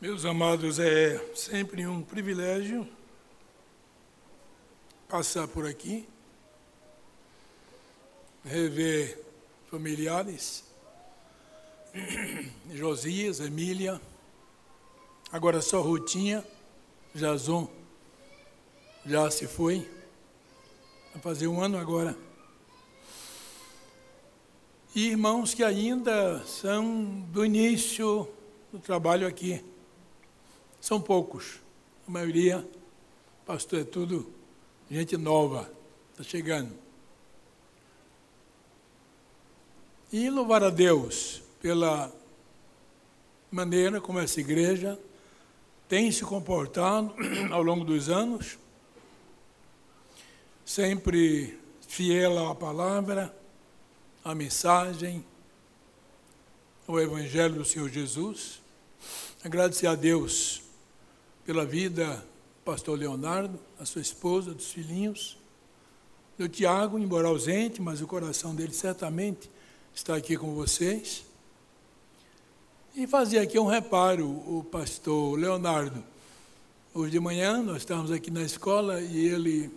Meus amados, é sempre um privilégio passar por aqui, rever familiares, Josias, Emília, agora só Rutinha, Jason já se foi, vai fazer um ano agora. E irmãos que ainda são do início do trabalho aqui. São poucos. A maioria, pastor, é tudo gente nova, está chegando. E louvar a Deus pela maneira como essa igreja tem se comportado ao longo dos anos, sempre fiel à palavra, à mensagem, ao Evangelho do Senhor Jesus. Agradecer a Deus pela vida pastor Leonardo, a sua esposa, dos filhinhos, do Tiago, embora ausente, mas o coração dele certamente está aqui com vocês. E fazer aqui um reparo, o pastor Leonardo. Hoje de manhã nós estávamos aqui na escola e ele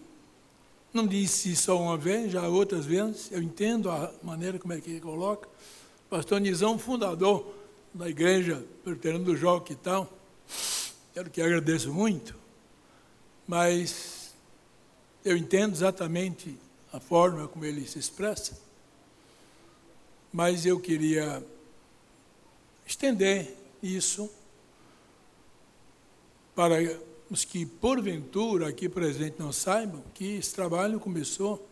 não disse só uma vez, já outras vezes, eu entendo a maneira como é que ele coloca. Pastor Nizão, fundador da igreja, pertencendo do Joque e tal, Quero que agradeço muito, mas eu entendo exatamente a forma como ele se expressa, mas eu queria estender isso para os que porventura aqui presentes não saibam que esse trabalho começou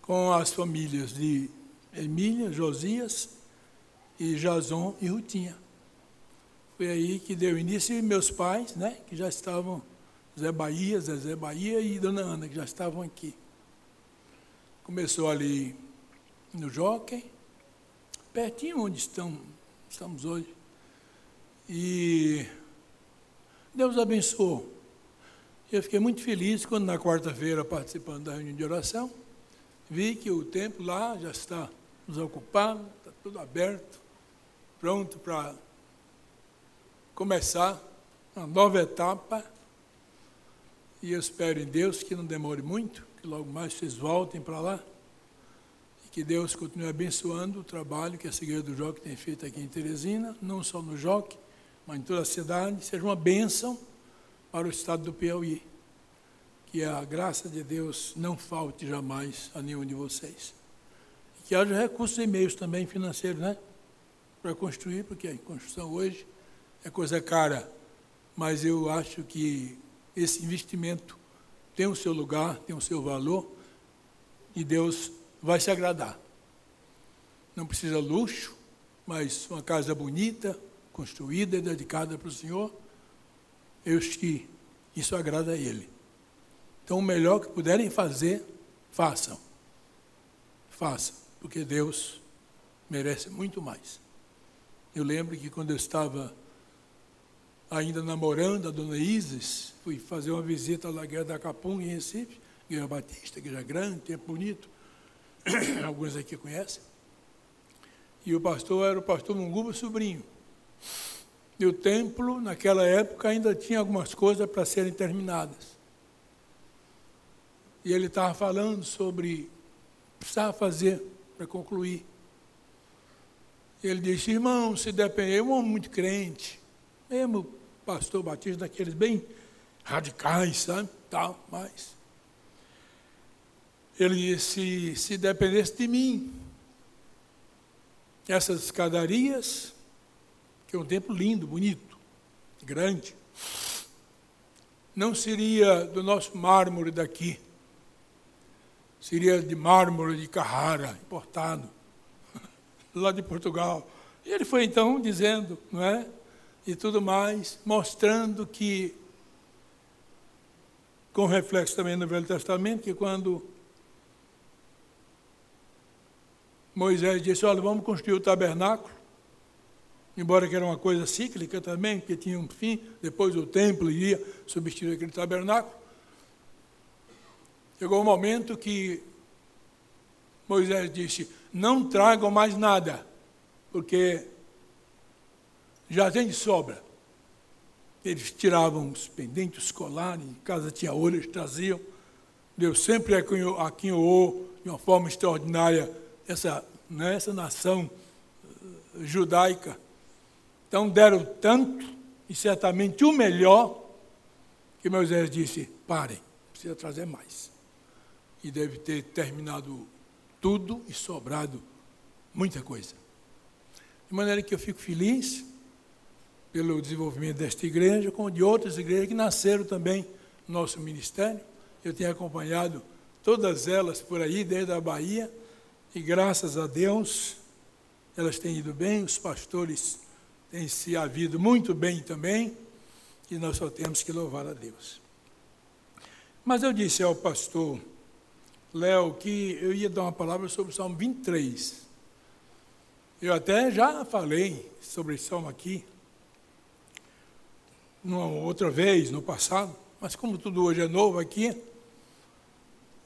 com as famílias de Emília, Josias e Jason e Rutinha. Foi aí que deu início e meus pais, né, que já estavam, Zé Bahia, Zezé Bahia e Dona Ana, que já estavam aqui. Começou ali no Jockey, pertinho onde estão, estamos hoje. E Deus abençoou. Eu fiquei muito feliz quando na quarta-feira, participando da reunião de oração, vi que o templo lá já está desocupado, está tudo aberto, pronto para começar uma nova etapa. E eu espero em Deus que não demore muito, que logo mais vocês voltem para lá. E que Deus continue abençoando o trabalho que a Igreja do Joque tem feito aqui em Teresina, não só no Joque, mas em toda a cidade. Seja uma bênção para o estado do Piauí. Que a graça de Deus não falte jamais a nenhum de vocês. E que haja recursos e meios também financeiros, né? Para construir, porque a construção hoje é coisa cara, mas eu acho que esse investimento tem o seu lugar, tem o seu valor e Deus vai se agradar. Não precisa luxo, mas uma casa bonita, construída e dedicada para o Senhor, eu acho que isso agrada a Ele. Então, o melhor que puderem fazer, façam. Façam, porque Deus merece muito mais. Eu lembro que quando eu estava ainda namorando a dona Isis, fui fazer uma visita à Guerra da Capum, em Recife, Guerra Batista, igreja grande, tempo bonito, alguns aqui conhecem. E o pastor era o pastor Munguba Sobrinho. E o templo, naquela época, ainda tinha algumas coisas para serem terminadas. E ele estava falando sobre precisava fazer para concluir. Ele disse, irmão, se depender, eu um homem muito crente, mesmo pastor batista daqueles bem radicais, sabe? Tal, mas ele disse, se dependesse de mim, essas escadarias, que é um templo lindo, bonito, grande, não seria do nosso mármore daqui, seria de mármore de Carrara, importado, lá de Portugal. E ele foi então dizendo, não é? E tudo mais, mostrando que, com reflexo também no Velho Testamento, que quando Moisés disse, olha, vamos construir o tabernáculo, embora que era uma coisa cíclica também, que tinha um fim, depois o templo iria substituir aquele tabernáculo. Chegou o um momento que Moisés disse, não tragam mais nada, porque já tem de sobra. Eles tiravam os pendentes, os colares, em casa tinha ouro, eles traziam. Deus sempre aquinhoou de uma forma extraordinária essa, né, essa nação eh, judaica. Então deram tanto, e certamente o melhor, que Moisés disse: parem, precisa trazer mais. E deve ter terminado tudo e sobrado muita coisa. De maneira que eu fico feliz pelo desenvolvimento desta igreja, como de outras igrejas que nasceram também no nosso ministério. Eu tenho acompanhado todas elas por aí, desde a Bahia, e graças a Deus elas têm ido bem, os pastores têm se havido muito bem também, e nós só temos que louvar a Deus. Mas eu disse ao pastor Léo que eu ia dar uma palavra sobre o Salmo 23. Eu até já falei sobre esse salmo aqui, uma outra vez, no passado, mas como tudo hoje é novo aqui,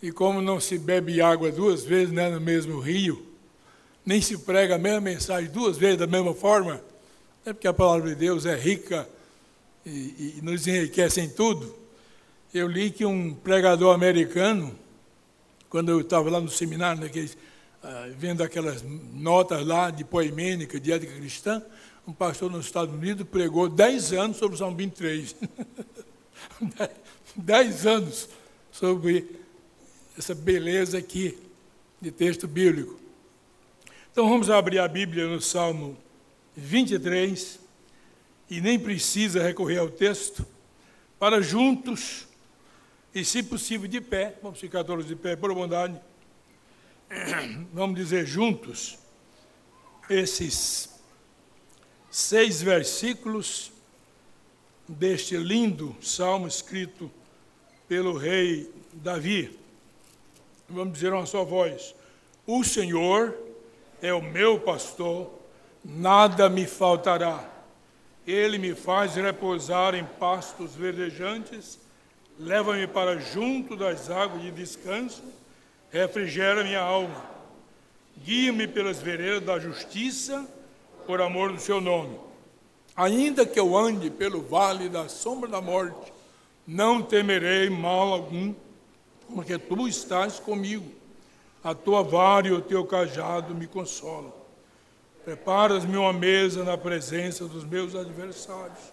e como não se bebe água duas vezes né, no mesmo rio, nem se prega a mesma mensagem duas vezes da mesma forma, é porque a palavra de Deus é rica e, e nos enriquece em tudo. Eu li que um pregador americano, quando eu estava lá no seminário, naqueles, ah, vendo aquelas notas lá de poemênica, de ética cristã, um pastor nos Estados Unidos pregou 10 anos sobre o Salmo 23. 10 anos sobre essa beleza aqui de texto bíblico. Então vamos abrir a Bíblia no Salmo 23 e nem precisa recorrer ao texto para juntos e, se possível, de pé, vamos ficar todos de pé, por bondade, vamos dizer juntos esses seis versículos deste lindo salmo escrito pelo rei Davi vamos dizer uma só voz: O Senhor é o meu pastor, nada me faltará. Ele me faz repousar em pastos verdejantes, leva-me para junto das águas de descanso, refrigera minha alma. Guia-me pelas veredas da justiça, por amor do seu nome. Ainda que eu ande pelo vale da sombra da morte, não temerei mal algum porque tu estás comigo. A tua vara e o teu cajado me consolam. Preparas-me uma mesa na presença dos meus adversários.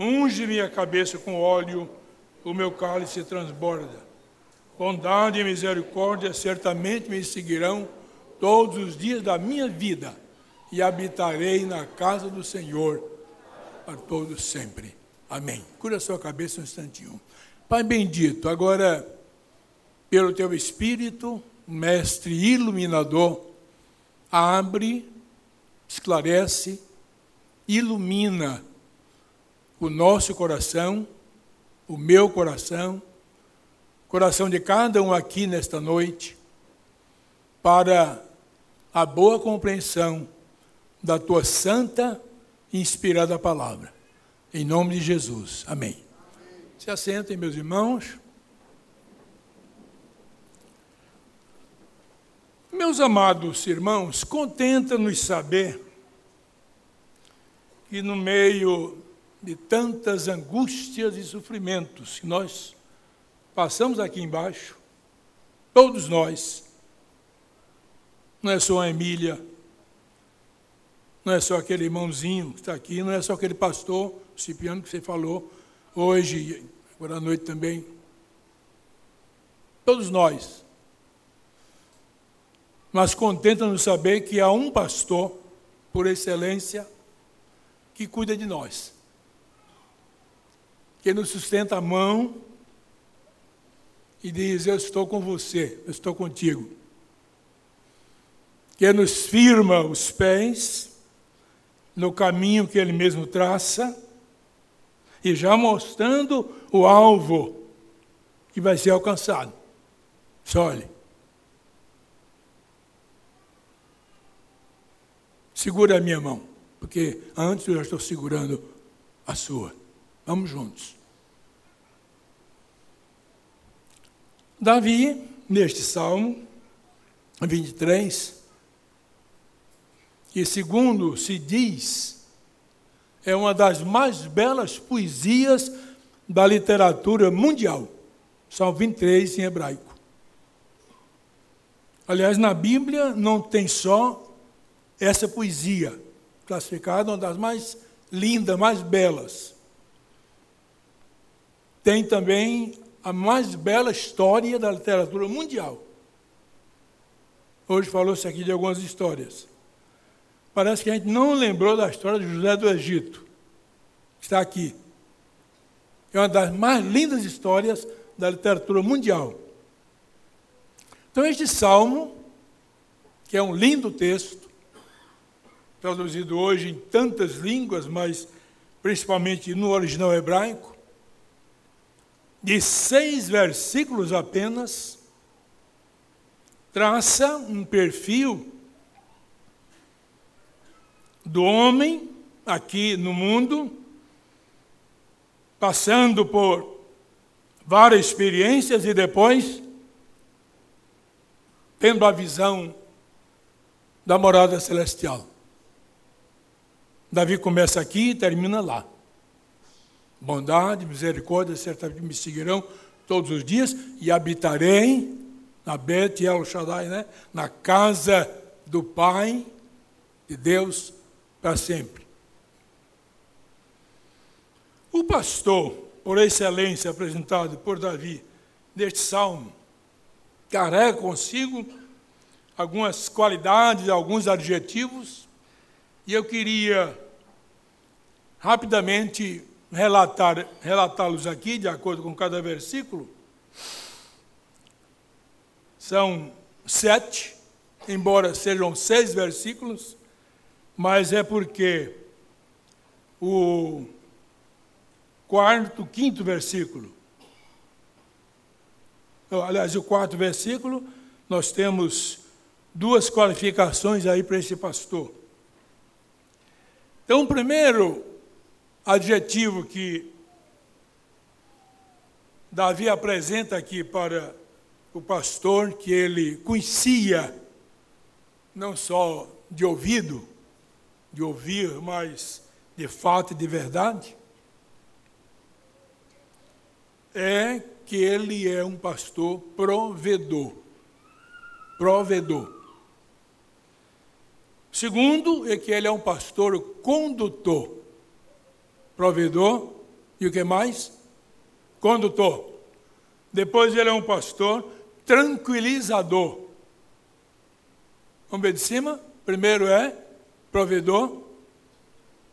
Unge-me a cabeça com óleo, o meu cálice transborda. Bondade e misericórdia certamente me seguirão todos os dias da minha vida, e habitarei na casa do Senhor para todos sempre. Amém. Cura sua cabeça um instantinho. Pai bendito, agora pelo teu Espírito, Mestre iluminador, abre, esclarece, ilumina o nosso coração, o meu coração, coração de cada um aqui nesta noite, para a boa compreensão da tua santa e inspirada palavra. Em nome de Jesus. Amém. Se assentem, meus irmãos. Meus amados irmãos, contenta-nos saber que no meio de tantas angústias e sofrimentos que nós passamos aqui embaixo, todos nós, não é só a Emília, não é só aquele irmãozinho que está aqui, não é só aquele pastor, o Cipiano, que você falou hoje, agora à noite também. Todos nós mas contenta-nos saber que há um pastor, por excelência, que cuida de nós, que nos sustenta a mão e diz: Eu estou com você, eu estou contigo. Que nos firma os pés no caminho que Ele mesmo traça e já mostrando o alvo que vai ser alcançado. Só olhe. Segura a minha mão, porque antes eu já estou segurando a sua. Vamos juntos. Davi, neste Salmo 23, que segundo se diz, é uma das mais belas poesias da literatura mundial. Salmo 23 em hebraico. Aliás, na Bíblia não tem só essa poesia, classificada uma das mais lindas, mais belas. Tem também a mais bela história da literatura mundial. Hoje falou-se aqui de algumas histórias. Parece que a gente não lembrou da história de José do Egito. Está aqui. É uma das mais lindas histórias da literatura mundial. Então, este salmo, que é um lindo texto, traduzido hoje em tantas línguas, mas principalmente no original hebraico, de seis versículos apenas, traça um perfil do homem aqui no mundo, passando por várias experiências e depois tendo a visão da morada celestial. Davi começa aqui e termina lá. Bondade, misericórdia, certamente me seguirão todos os dias e habitarei na Bet El Shaddai, né? na casa do Pai de Deus para sempre. O pastor, por excelência, apresentado por Davi neste salmo, carrega consigo algumas qualidades, alguns adjetivos, e eu queria rapidamente relatar, relatá-los aqui, de acordo com cada versículo. São sete, embora sejam seis versículos, mas é porque o quarto, quinto versículo, aliás, o quarto versículo, nós temos duas qualificações aí para esse pastor. Então, o primeiro adjetivo que Davi apresenta aqui para o pastor, que ele conhecia, não só de ouvido, de ouvir, mas de fato e de verdade, é que ele é um pastor provedor. Provedor. Segundo, é que ele é um pastor condutor. Provedor. E o que mais? Condutor. Depois ele é um pastor tranquilizador. Vamos ver de cima? Primeiro é provedor,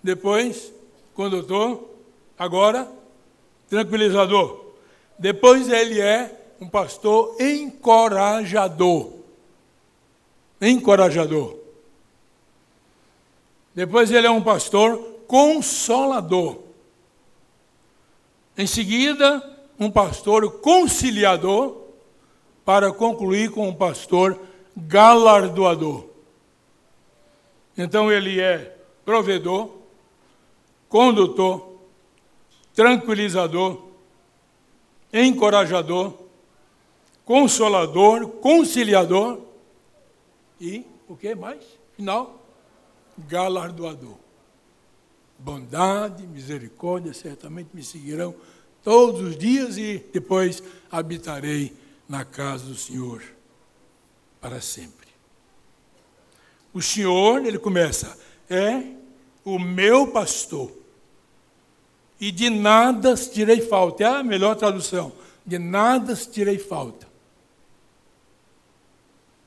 depois condutor, agora tranquilizador. Depois ele é um pastor encorajador. Encorajador. Depois ele é um pastor consolador. Em seguida, um pastor conciliador, para concluir com um pastor galardoador. Então ele é provedor, condutor, tranquilizador, encorajador, consolador, conciliador e o que mais? Final, galardoador. Bondade, misericórdia certamente me seguirão todos os dias e depois habitarei na casa do Senhor para sempre. O Senhor, ele começa, é o meu pastor. E de nada tirei falta. É a melhor tradução. De nada tirei falta.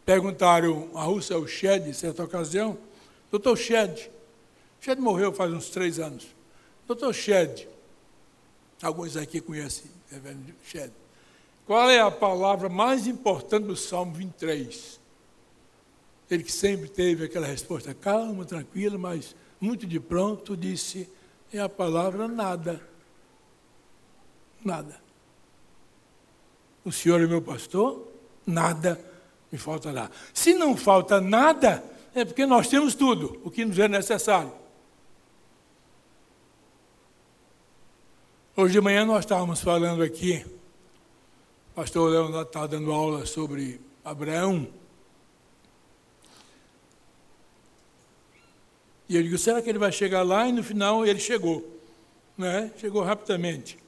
Perguntaram a Russell Shedd, em certa ocasião, doutor Shedd, Shedd morreu faz uns três anos. Doutor Shedd, alguns aqui conhecem Reverendo Shedd, qual é a palavra mais importante do Salmo 23? Ele que sempre teve aquela resposta calma, tranquila, mas muito de pronto disse: é a palavra nada. Nada. O Senhor é meu pastor, nada me faltará. Se não falta nada, é porque nós temos tudo, o que nos é necessário. Hoje de manhã nós estávamos falando aqui, o pastor Leonardo está dando aula sobre Abraão. E eu digo, será que ele vai chegar lá? E no final ele chegou. Né? Chegou rapidamente.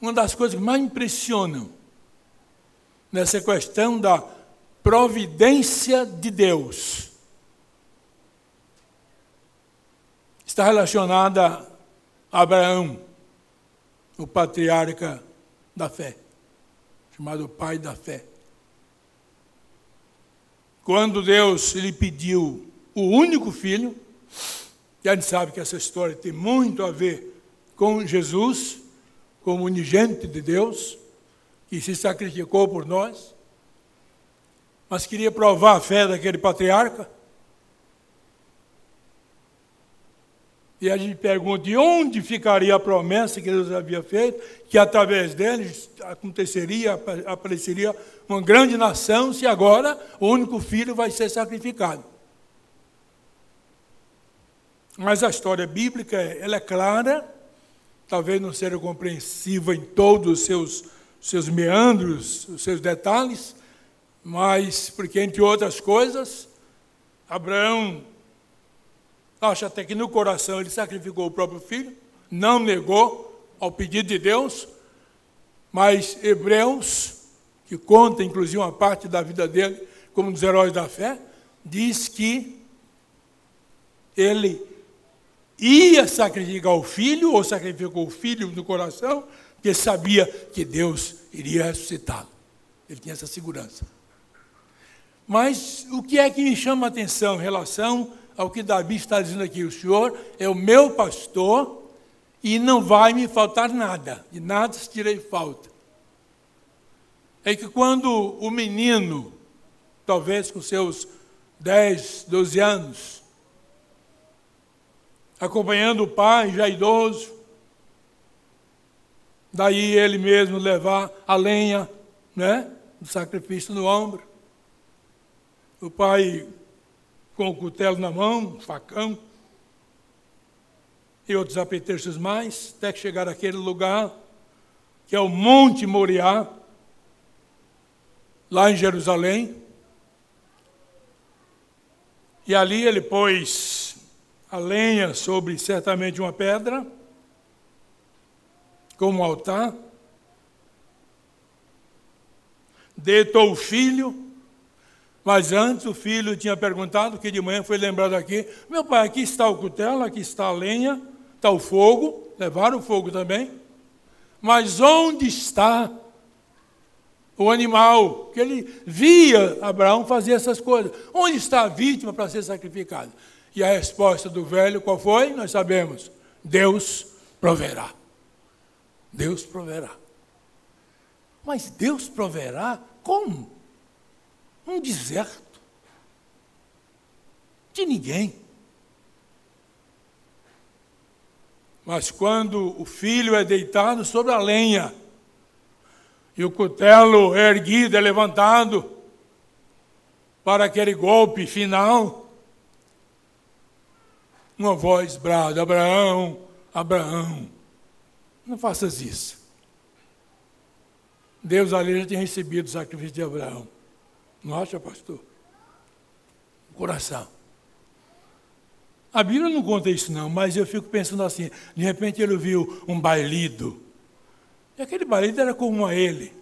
Uma das coisas que mais impressionam nessa questão da providência de Deus está relacionada a Abraão, o patriarca da fé, chamado pai da fé. Quando Deus lhe pediu o único filho, e a gente sabe que essa história tem muito a ver com Jesus, como unigênito de Deus, que se sacrificou por nós, mas queria provar a fé daquele patriarca. E a gente pergunta de onde ficaria a promessa que Deus havia feito, que através dele aconteceria, apareceria uma grande nação, se agora o único filho vai ser sacrificado. Mas a história bíblica, ela é clara, talvez não seja compreensiva em todos os seus, seus meandros, os seus detalhes, mas porque, entre outras coisas, Abraão Acha até que no coração ele sacrificou o próprio filho, não negou ao pedido de Deus, mas Hebreus, que conta inclusive uma parte da vida dele como um dos heróis da fé, diz que ele ia sacrificar o filho, ou sacrificou o filho no coração, porque sabia que Deus iria ressuscitá-lo. Ele tinha essa segurança. Mas o que é que me chama a atenção em relação ao que Davi está dizendo aqui. O Senhor é o meu pastor e não vai me faltar nada, de nada se tirei falta. É que quando o menino, talvez com seus 10, 12 anos, acompanhando o pai, já idoso, daí ele mesmo levar a lenha, né, do sacrifício no ombro. O pai com o cutelo na mão, facão, e outros apetrechos mais, até que chegar àquele lugar, que é o Monte Moriá, lá em Jerusalém. E ali ele pôs a lenha sobre certamente uma pedra, como altar, deitou o filho, mas antes o filho tinha perguntado, que de manhã foi lembrado aqui: Meu pai, aqui está o cutelo, aqui está a lenha, está o fogo, levaram o fogo também. Mas onde está o animal? Que ele via Abraão fazer essas coisas. Onde está a vítima para ser sacrificada? E a resposta do velho qual foi? Nós sabemos: Deus proverá. Deus proverá. Mas Deus proverá como? um deserto. De ninguém. Mas quando o filho é deitado sobre a lenha, e o cutelo é erguido, é levantado, para aquele golpe final, uma voz brada: Abraão, Abraão, não faças isso. Deus ali já tinha recebido o sacrifício de Abraão. Não acha, pastor? O coração. A Bíblia não conta isso, não, mas eu fico pensando assim: de repente ele viu um bailido. E aquele bailido era como a ele.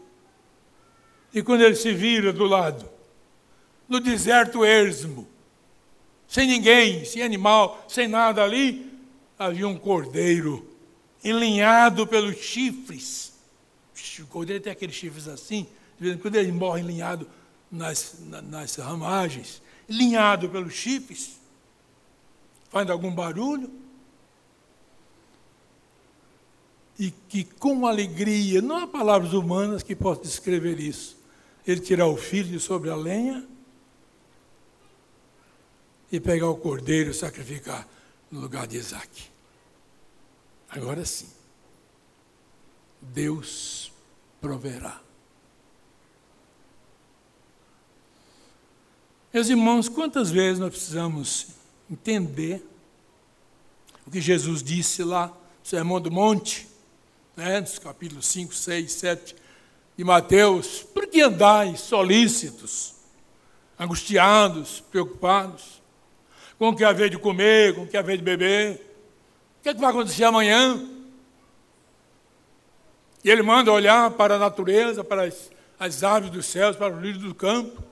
E quando ele se vira do lado, no deserto esmo, sem ninguém, sem animal, sem nada ali, havia um cordeiro enlinhado pelos chifres. O cordeiro tem aqueles chifres assim, de vez em quando ele morre enlinhado nas, nas ramagens, linhado pelos chifres, faz algum barulho, e que com alegria, não há palavras humanas que possam descrever isso, ele tirar o filho de sobre a lenha e pegar o cordeiro e sacrificar no lugar de Isaac. Agora sim, Deus proverá. Meus irmãos, quantas vezes nós precisamos entender o que Jesus disse lá no Sermão do Monte, né, nos capítulos 5, 6, 7 de Mateus, por que andais solícitos, angustiados, preocupados? Com o que haver de comer, com o que haver de beber. O que, é que vai acontecer amanhã? E ele manda olhar para a natureza, para as, as aves dos céus, para os lírios do campo.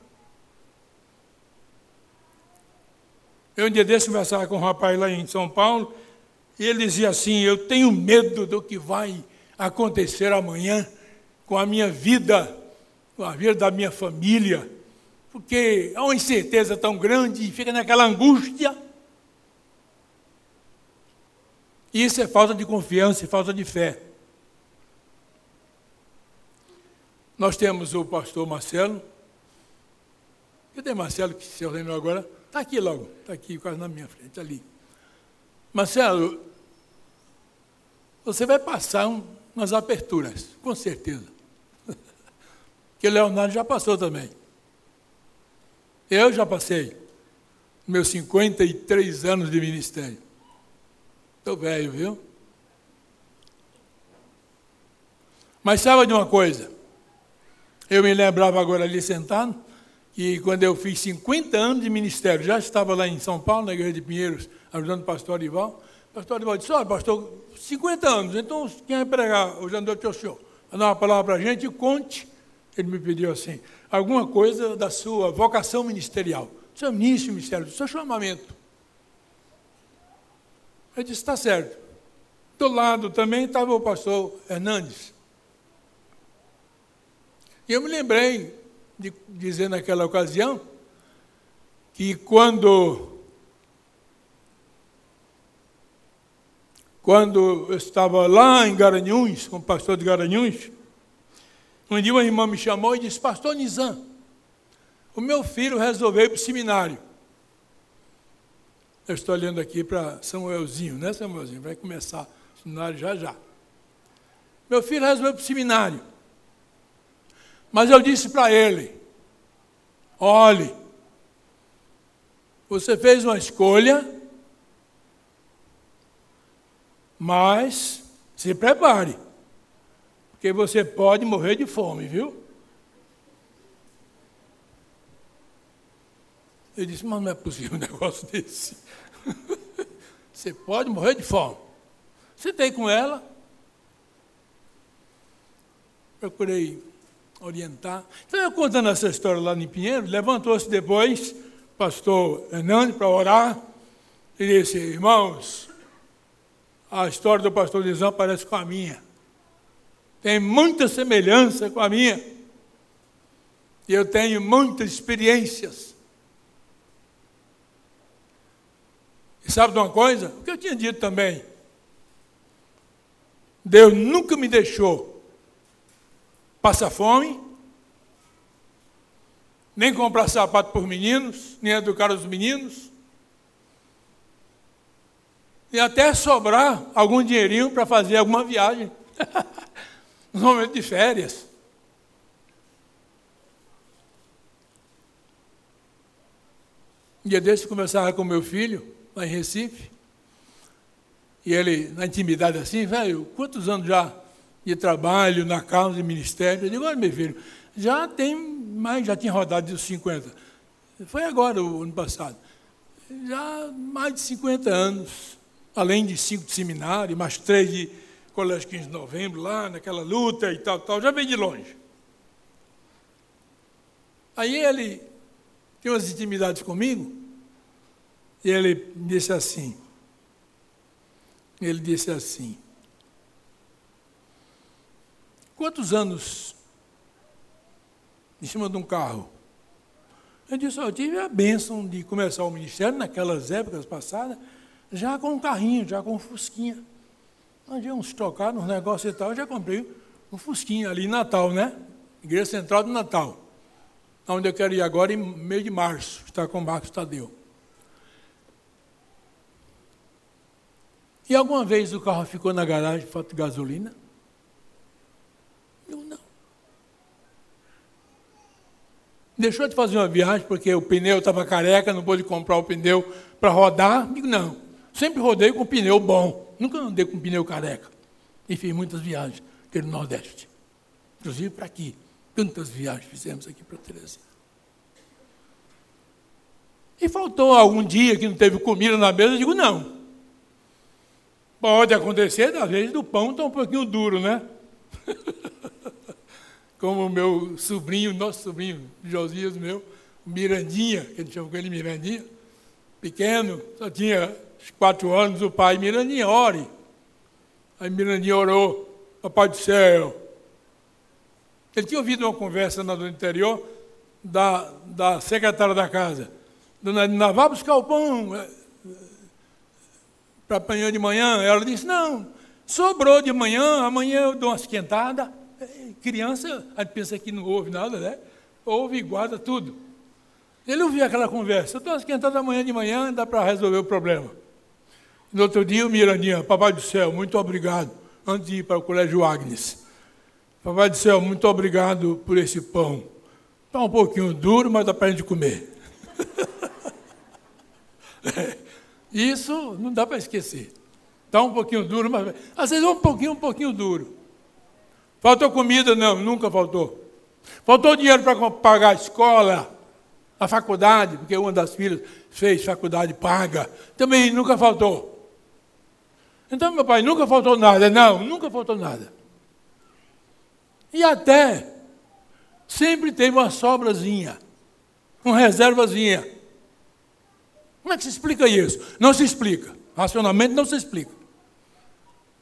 Eu um dia desse conversava com um rapaz lá em São Paulo, e ele dizia assim, eu tenho medo do que vai acontecer amanhã com a minha vida, com a vida da minha família, porque há uma incerteza tão grande e fica naquela angústia. Isso é falta de confiança e falta de fé. Nós temos o pastor Marcelo. Cadê Marcelo que se ordenou agora? Está aqui logo, está aqui quase na minha frente, ali. Marcelo, você vai passar um, umas aperturas, com certeza. que Leonardo já passou também. Eu já passei meus 53 anos de ministério. Estou velho, viu? Mas sabe de uma coisa? Eu me lembrava agora ali sentado, que quando eu fiz 50 anos de ministério, já estava lá em São Paulo, na igreja de Pinheiros, ajudando o pastor Ival. O pastor Ival disse, olha, pastor, 50 anos, então quem vai pregar hoje noite é o senhor. Vai uma palavra para a gente conte. Ele me pediu assim, alguma coisa da sua vocação ministerial, do seu início ministério, do seu chamamento. Eu disse, está certo. Do lado também estava o pastor Hernandes. E eu me lembrei de dizer naquela ocasião que quando quando eu estava lá em Garanhuns, com o pastor de Garanhuns, um dia uma irmã me chamou e disse, pastor Nizam, o meu filho resolveu ir para o seminário. Eu estou olhando aqui para Samuelzinho, né, Samuelzinho? Vai começar o seminário já já. Meu filho resolveu para o seminário. Mas eu disse para ele: olhe, você fez uma escolha, mas se prepare. Porque você pode morrer de fome, viu? Ele disse, mas não é possível um negócio desse. você pode morrer de fome. Sentei com ela. Procurei orientar. Então, eu contando essa história lá em Pinheiro, levantou-se depois, pastor Hernandes, para orar, e disse, irmãos, a história do pastor Lisão parece com a minha tem muita semelhança com a minha. E eu tenho muitas experiências. E sabe de uma coisa? O que eu tinha dito também. Deus nunca me deixou passar fome, nem comprar sapato por meninos, nem educar os meninos, e até sobrar algum dinheirinho para fazer alguma viagem. no momento de férias. Um dia desse eu conversava com meu filho, lá em Recife, e ele, na intimidade assim, velho, quantos anos já de trabalho na casa de ministério? Eu digo, olha, meu filho, já tem mais, já tinha rodado dos 50. Foi agora, o ano passado. Já mais de 50 anos, além de cinco de seminário, mais três de Colégio 15 de Novembro, lá naquela luta e tal, tal, já vem de longe. Aí ele tem umas intimidades comigo, e ele disse assim, ele disse assim, quantos anos em cima de um carro? Eu disse, eu tive a bênção de começar o ministério naquelas épocas passadas, já com um carrinho, já com um fusquinha. Nós íamos tocar nos negócios e tal, eu já comprei um Fusquinha ali em Natal, né? Igreja Central do Natal. Onde eu quero ir agora em meio de março, está com o Marcos Tadeu. E alguma vez o carro ficou na garagem falta de gasolina? Eu não. Deixou de fazer uma viagem porque o pneu estava careca, não pôde comprar o pneu para rodar? Digo, não. Sempre rodei com pneu bom. Nunca andei com pneu careca. E fiz muitas viagens pelo Nordeste. Inclusive para aqui. Tantas viagens fizemos aqui para Teresina. E faltou algum dia que não teve comida na mesa, eu digo, não. Pode acontecer, às vezes, do pão está um pouquinho duro, né? Como o meu sobrinho, nosso sobrinho, Josias, meu, Mirandinha, que a gente chama com ele Mirandinha, pequeno, só tinha quatro anos, o pai, Mirandinha, ore. Aí Mirandinha orou, Papai do céu. Ele tinha ouvido uma conversa no interior da, da secretária da casa. Dona Nina, vá buscar o pão é, para apanhar de manhã. Ela disse, não, sobrou de manhã, amanhã eu dou uma esquentada. É, criança, a gente pensa que não ouve nada, né? Ouve e guarda tudo. Ele ouviu aquela conversa, eu dou uma esquentada amanhã de manhã, dá para resolver o problema. No outro dia, o Mirandinha, papai do céu, muito obrigado, antes de ir para o colégio Agnes. Papai do céu, muito obrigado por esse pão. Está um pouquinho duro, mas dá para a gente comer. Isso não dá para esquecer. Está um pouquinho duro, mas às vezes um pouquinho, um pouquinho duro. Faltou comida? Não, nunca faltou. Faltou dinheiro para pagar a escola, a faculdade, porque uma das filhas fez faculdade paga. Também nunca faltou. Então, meu pai, nunca faltou nada. Não, nunca faltou nada. E até sempre teve uma sobrazinha, uma reservazinha. Como é que se explica isso? Não se explica. Racionalmente não se explica.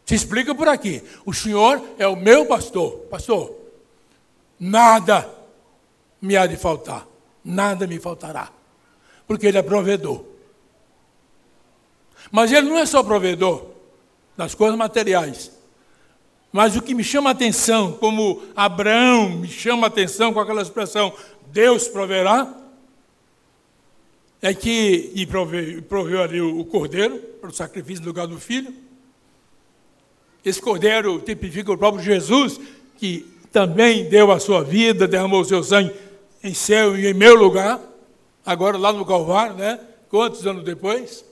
Se explica por aqui. O Senhor é o meu pastor. Pastor, nada me há de faltar. Nada me faltará. Porque Ele é provedor. Mas Ele não é só provedor das coisas materiais. Mas o que me chama a atenção, como Abraão me chama a atenção com aquela expressão, Deus proverá, é que, e proveu, proveu ali o, cordeiro, para o sacrifício no lugar do filho. Esse cordeiro tipifica o próprio Jesus, que também deu a sua vida, derramou o seu sangue em seu e em meu lugar, agora lá no Calvário, né? Quantos anos depois?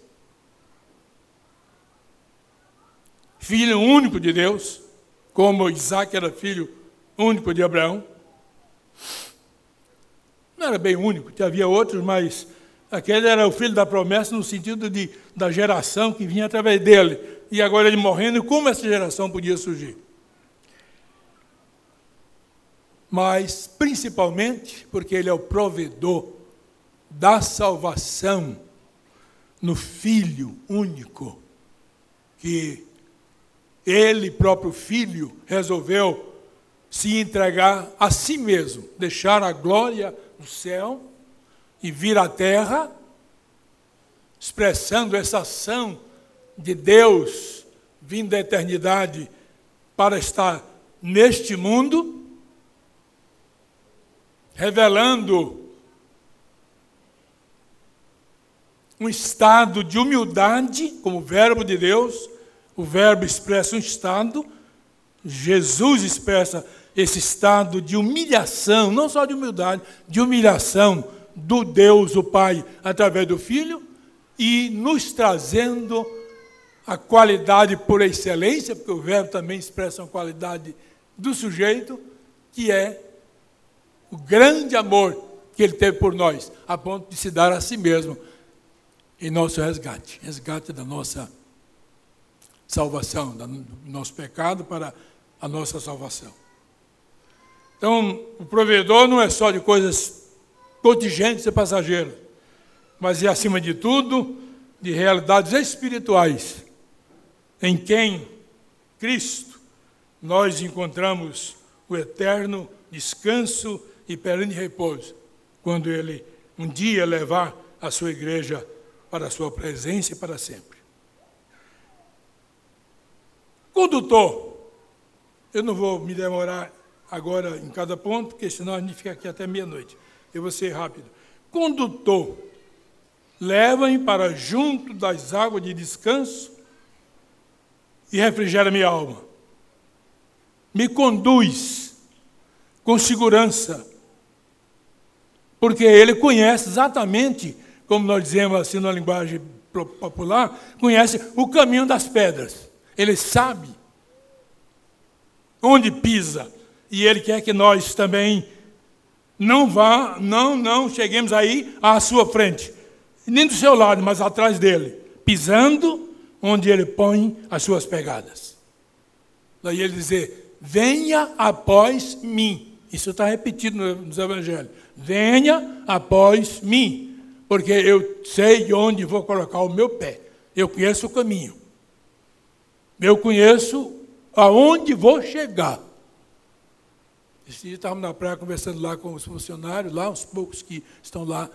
Filho único de Deus, como Isaac era filho único de Abraão. Não era bem único, havia outros, mas Aquele era o filho da promessa no sentido de, da geração que vinha através dele. E agora ele morrendo, como essa geração podia surgir? Mas, principalmente, porque ele é o provedor da salvação no Filho único, que ele, próprio Filho, resolveu se entregar a si mesmo, deixar a glória do céu e vir à terra, expressando essa ação de Deus vindo da eternidade para estar neste mundo, revelando um estado de humildade, como verbo de Deus, o verbo expressa um estado, Jesus expressa esse estado de humilhação, não só de humildade, de humilhação do Deus, o Pai, através do Filho, e nos trazendo a qualidade por excelência, porque o verbo também expressa a qualidade do sujeito, que é o grande amor que ele teve por nós, a ponto de se dar a si mesmo em nosso resgate resgate da nossa salvação, do nosso pecado para a nossa salvação. Então, o provedor não é só de coisas contingentes e passageiros, mas é, acima de tudo, de realidades espirituais, em quem Cristo nós encontramos o eterno descanso e perene repouso, quando Ele um dia levar a sua igreja para a sua presença e para sempre. Condutor, eu não vou me demorar agora em cada ponto, porque senão a gente fica aqui até meia-noite. Eu vou ser rápido. Condutor, leva-me para junto das águas de descanso e refrigera minha alma. Me conduz com segurança, porque ele conhece exatamente, como nós dizemos assim na linguagem popular, conhece o caminho das pedras. Ele sabe onde pisa e ele quer que nós também não vá, não, não cheguemos aí à sua frente. nem do seu lado, mas atrás dele, pisando onde ele põe as suas pegadas. Daí ele dizer: Venha após mim. Isso está repetido nos evangelhos. Venha após mim, porque eu sei onde vou colocar o meu pé. Eu conheço o caminho. Eu conheço aonde vou chegar. Esse dia estávamos na praia conversando lá com os funcionários, lá, os poucos que estão lá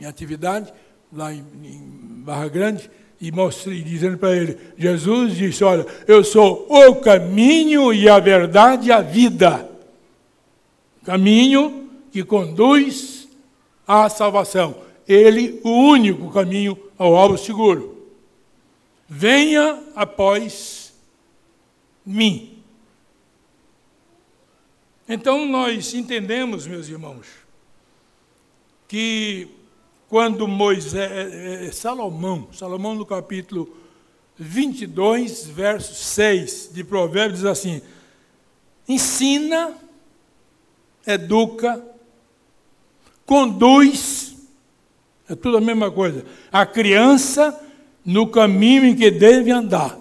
em atividade, lá em, em Barra Grande, e mostrei, dizendo para ele: Jesus disse: Olha, eu sou o caminho e a verdade e a vida. Caminho que conduz à salvação. Ele, o único caminho ao alvo seguro. Venha após mim. Então nós entendemos, meus irmãos, que quando Moisés, é, é, Salomão, Salomão no capítulo 22, verso 6 de Provérbios diz assim: ensina, educa, conduz, é tudo a mesma coisa, a criança no caminho em que deve andar.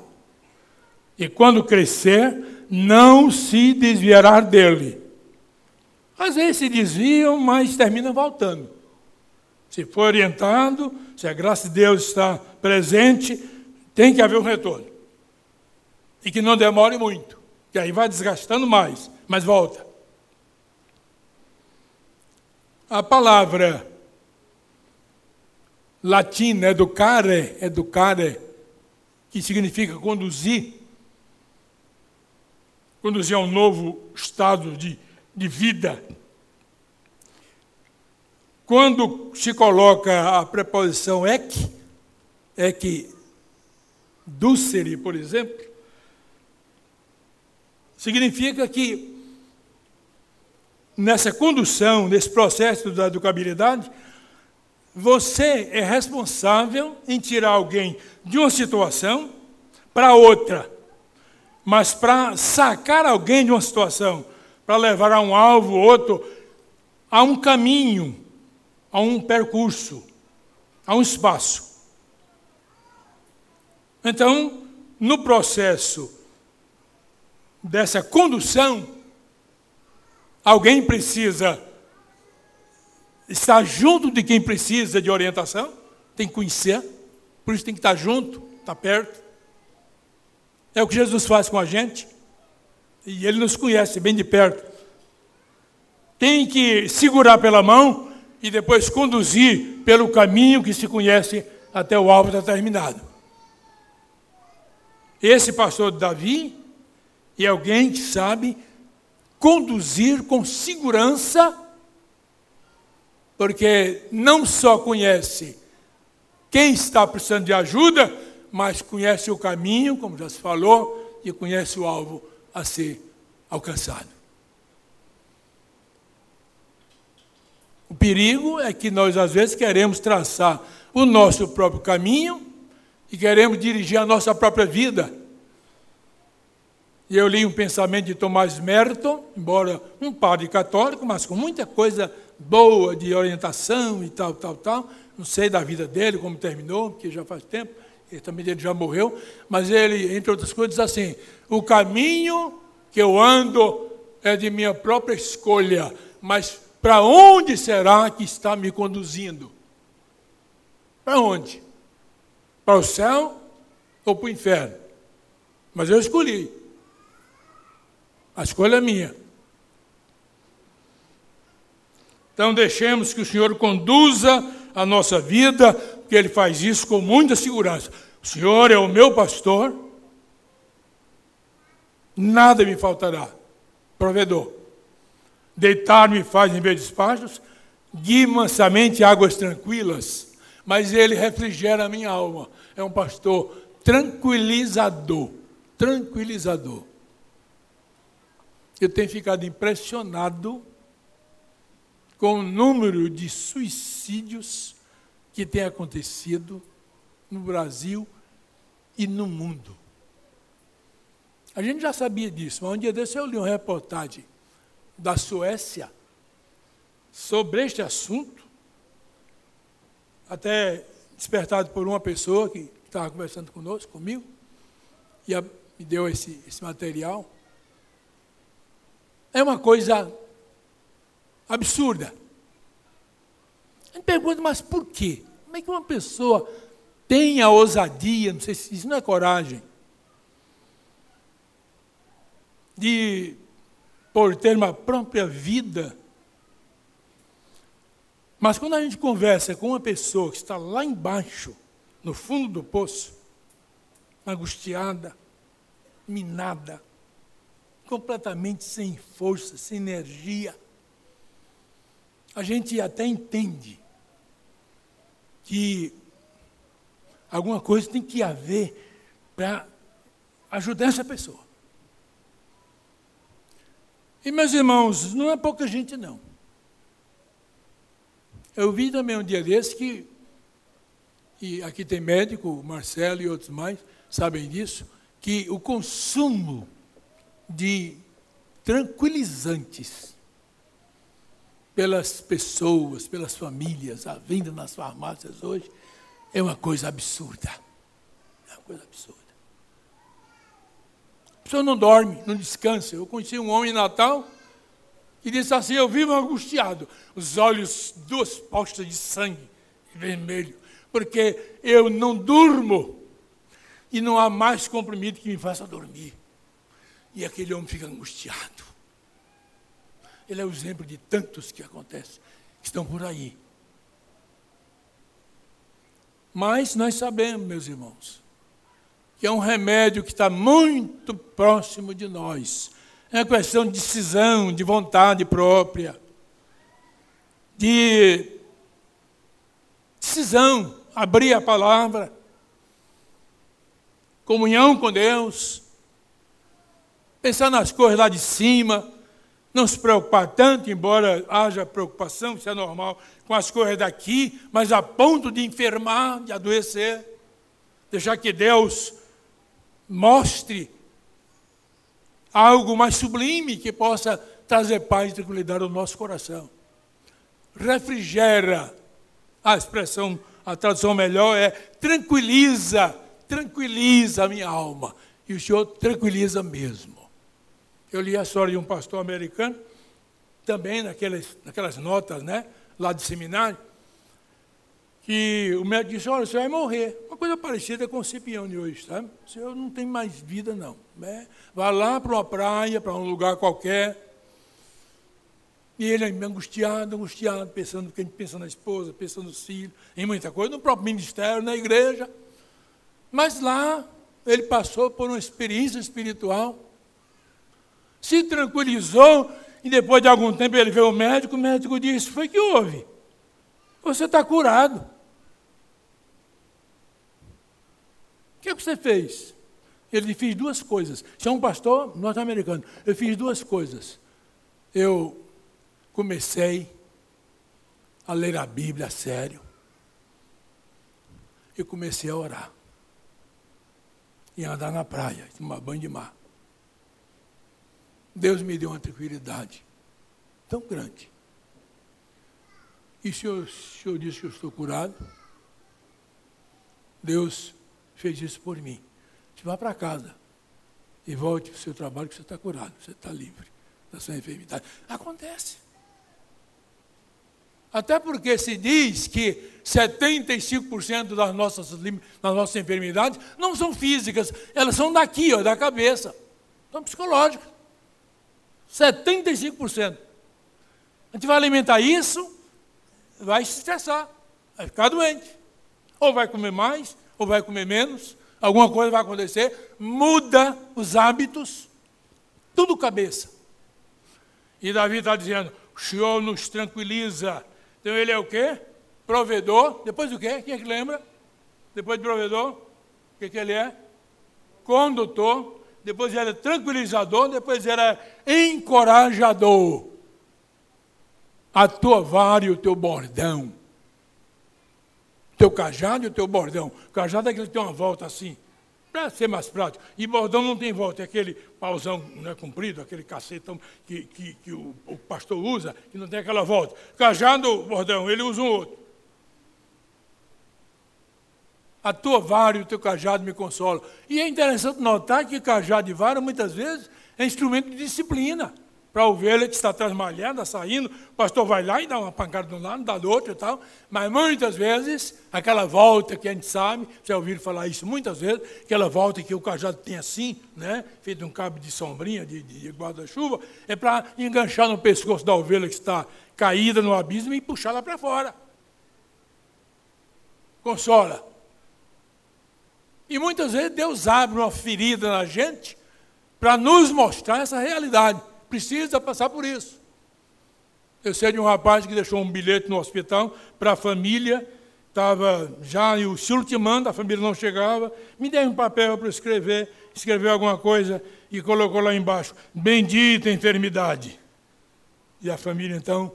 E quando crescer, não se desviará dele. Às vezes se desviam, mas terminam voltando. Se for orientado, se a graça de Deus está presente, tem que haver um retorno. E que não demore muito, que aí vai desgastando mais, mas volta. A palavra latina educare, educare, que significa conduzir, conduzir a um novo estado de, de vida. Quando se coloca a preposição ek, ek ducere, por exemplo, significa que nessa condução, nesse processo da educabilidade, você é responsável em tirar alguém de uma situação para outra. Mas para sacar alguém de uma situação, para levar a um alvo, outro, a um caminho, a um percurso, a um espaço. Então, no processo dessa condução, alguém precisa estar junto de quem precisa de orientação, tem que conhecer, por isso tem que estar junto, estar perto. É o que Jesus faz com a gente, e Ele nos conhece bem de perto. Tem que segurar pela mão e depois conduzir pelo caminho que se conhece até o alvo determinado. Esse pastor Davi é alguém que sabe conduzir com segurança, porque não só conhece quem está precisando de ajuda, mas conhece o caminho, como já se falou, e conhece o alvo a ser alcançado. O perigo é que nós, às vezes, queremos traçar o nosso próprio caminho e queremos dirigir a nossa própria vida. E eu li um pensamento de Tomás Merton, embora um padre católico, mas com muita coisa boa de orientação e tal, tal, tal. Não sei da vida dele, como terminou, porque já faz tempo, também ele já morreu. Mas ele, entre outras coisas, diz assim: o caminho que eu ando é de minha própria escolha, mas para onde será que está me conduzindo? Para onde? Para o céu ou para o inferno? Mas eu escolhi. A escolha é minha. Então deixemos que o Senhor conduza a nossa vida, porque Ele faz isso com muita segurança. O Senhor é o meu pastor, nada me faltará. Provedor. Deitar-me faz em verdes pastos, guie mansamente águas tranquilas, mas ele refrigera a minha alma. É um pastor tranquilizador, tranquilizador. Eu tenho ficado impressionado com o número de suicídios que tem acontecido no Brasil e no mundo. A gente já sabia disso, mas um dia desse eu li uma reportagem da Suécia sobre este assunto. Até despertado por uma pessoa que estava conversando conosco, comigo, e a, me deu esse, esse material. É uma coisa absurda. A gente pergunta, mas por quê? Como é que uma pessoa tem a ousadia, não sei se isso não é coragem, de por ter uma própria vida. Mas quando a gente conversa com uma pessoa que está lá embaixo, no fundo do poço, angustiada, minada, completamente sem força, sem energia, a gente até entende que alguma coisa tem que haver para ajudar essa pessoa. E, meus irmãos, não é pouca gente, não. Eu vi também um dia desse que, e aqui tem médico, Marcelo e outros mais, sabem disso, que o consumo de tranquilizantes pelas pessoas, pelas famílias, a venda nas farmácias hoje, é uma coisa absurda. É uma coisa absurda. A pessoa não dorme, não descansa. Eu conheci um homem em Natal que disse assim: Eu vivo angustiado, os olhos, duas postas de sangue vermelho, porque eu não durmo e não há mais comprimido que me faça dormir. E aquele homem fica angustiado. Ele é o exemplo de tantos que acontecem, que estão por aí. Mas nós sabemos, meus irmãos, que é um remédio que está muito próximo de nós. É uma questão de decisão, de vontade própria, de decisão, abrir a palavra, comunhão com Deus, pensar nas coisas lá de cima, não se preocupar tanto, embora haja preocupação, isso é normal, com as coisas daqui, mas a ponto de enfermar, de adoecer. Deixar que Deus mostre algo mais sublime que possa trazer paz e tranquilidade ao nosso coração. Refrigera, a expressão, a tradução melhor é tranquiliza, tranquiliza a minha alma. E o Senhor tranquiliza mesmo. Eu li a história de um pastor americano, também naquelas, naquelas notas, né, lá de seminário, que o médico disse, olha, você vai morrer. Uma coisa parecida com o Cipione hoje, tá? O senhor não tem mais vida, não. Né? Vá lá para uma praia, para um lugar qualquer. E ele angustiado, angustiado, pensando, porque a gente pensa na esposa, pensando no filho, em muita coisa, no próprio ministério, na igreja. Mas lá ele passou por uma experiência espiritual se tranquilizou e depois de algum tempo ele veio o médico, o médico disse: Foi que houve? Você está curado. O que, é que você fez? Ele fez duas coisas. Você é um pastor norte-americano. Eu fiz duas coisas. Eu comecei a ler a Bíblia a sério. Eu comecei a orar. E a andar na praia, tomar banho de mar. Deus me deu uma tranquilidade tão grande. E se senhor disse que eu estou curado, Deus fez isso por mim. Você vá para casa e volte para o seu trabalho que você está curado, você está livre da sua enfermidade. Acontece. Até porque se diz que 75% das nossas, das nossas enfermidades não são físicas, elas são daqui, ó, da cabeça. São psicológicas. 75%. A gente vai alimentar isso, vai se estressar, vai ficar doente. Ou vai comer mais, ou vai comer menos, alguma coisa vai acontecer, muda os hábitos, tudo cabeça. E Davi está dizendo: o Senhor nos tranquiliza. Então ele é o quê? Provedor. Depois o quê? Quem é que lembra? Depois de provedor, o que, que ele é? Condutor depois era tranquilizador, depois era encorajador. A tua vara e o teu bordão. Teu cajado e o teu bordão. O cajado é aquele que tem uma volta assim, para ser mais prático. E bordão não tem volta, é aquele pauzão é comprido, aquele cacetão que, que, que o, o, pastor usa, que não tem aquela volta. Cajado, bordão, ele usa um outro. A tua vara e o teu cajado me consolam. E é interessante notar que cajado e vara, muitas vezes, é instrumento de disciplina para a ovelha que está atrás malhada, saindo, o pastor vai lá e dá uma pancada de um lado, dá do outro e tal, mas muitas vezes, aquela volta que a gente sabe, já ouviram falar isso muitas vezes, aquela volta que o cajado tem assim, né, feito um cabo de sombrinha, de, de guarda-chuva, é para enganchar no pescoço da ovelha que está caída no abismo e puxar lá para fora. Consola. E muitas vezes Deus abre uma ferida na gente para nos mostrar essa realidade. Precisa passar por isso. Eu sei de um rapaz que deixou um bilhete no hospital para a família, estava já se ultimando, a família não chegava, me deu um papel para escrever, escreveu alguma coisa e colocou lá embaixo, bendita enfermidade. E a família então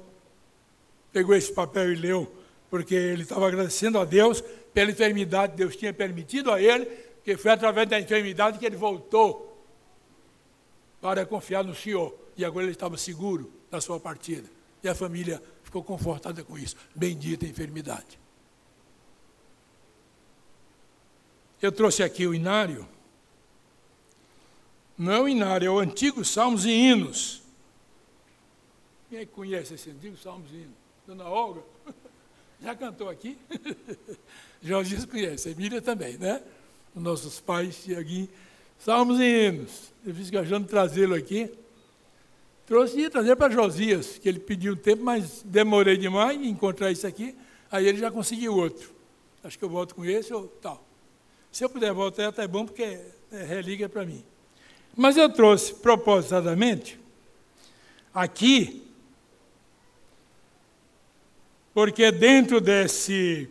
pegou esse papel e leu, porque ele estava agradecendo a Deus pela enfermidade Deus tinha permitido a ele, que foi através da enfermidade que ele voltou para confiar no Senhor e agora ele estava seguro da sua partida. E a família ficou confortada com isso. Bendita enfermidade. Eu trouxe aqui o inário. Não é o inário, é o antigo Salmos e Hinos. Quem é que conhece esse antigo Salmos e Hinos? Dona Olga? Já cantou aqui? Jorge conhece, Emília também, né? Os nossos pais, Tiaguinho. Salmos e Hinos. Eu fiz de trazê-lo aqui. Trouxe e trazer para Josias, que ele pediu tempo, mas demorei demais em encontrar isso aqui. Aí ele já conseguiu outro. Acho que eu volto com esse ou tal. Se eu puder voltar, é até bom, porque é relíquia para mim. Mas eu trouxe propositadamente aqui, porque dentro desse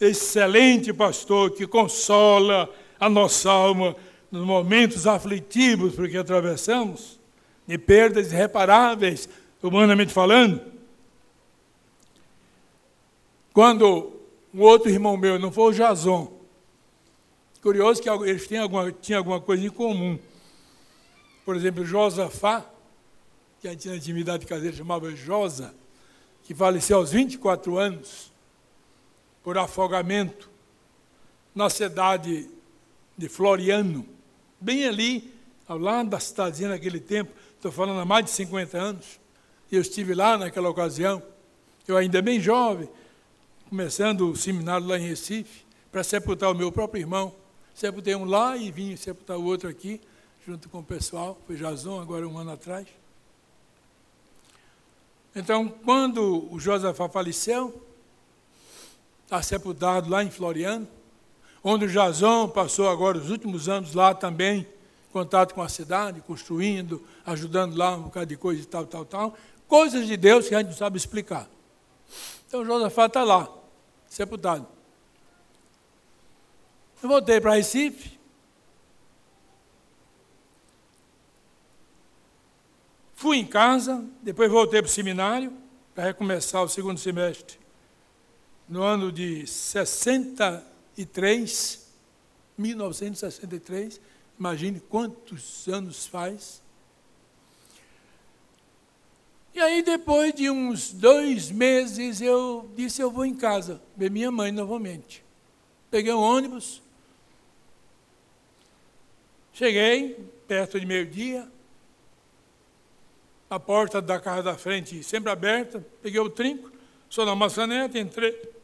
excelente pastor que consola a nossa alma nos momentos aflitivos porque atravessamos, de perdas irreparáveis, humanamente falando. Quando um outro irmão meu, não foi o Jason, curioso que eles têm alguma, tinham alguma coisa em comum. Por exemplo, Josafá, que a gente na intimidade caseira chamava Josa, que faleceu aos 24 anos por afogamento na cidade de Floriano bem ali, ao lado da cidadezinha naquele tempo, estou falando há mais de 50 anos, eu estive lá naquela ocasião, eu ainda bem jovem, começando o seminário lá em Recife, para sepultar o meu próprio irmão. Sepultei um lá e vim sepultar o outro aqui, junto com o pessoal, foi Jason, agora um ano atrás. Então, quando o Josafá faleceu, está sepultado lá em Floriano, onde o Jason passou agora os últimos anos lá também, em contato com a cidade, construindo, ajudando lá um bocado de coisa e tal, tal, tal. Coisas de Deus que a gente não sabe explicar. Então Josafá está lá, sepultado. Eu voltei para Recife. Fui em casa, depois voltei para o seminário, para recomeçar o segundo semestre, no ano de 60 1963, 1963, imagine quantos anos faz. E aí, depois de uns dois meses, eu disse: Eu vou em casa ver minha mãe novamente. Peguei um ônibus, cheguei perto de meio-dia, a porta da casa da frente sempre aberta, peguei o trinco, sou na maçaneta, entrei,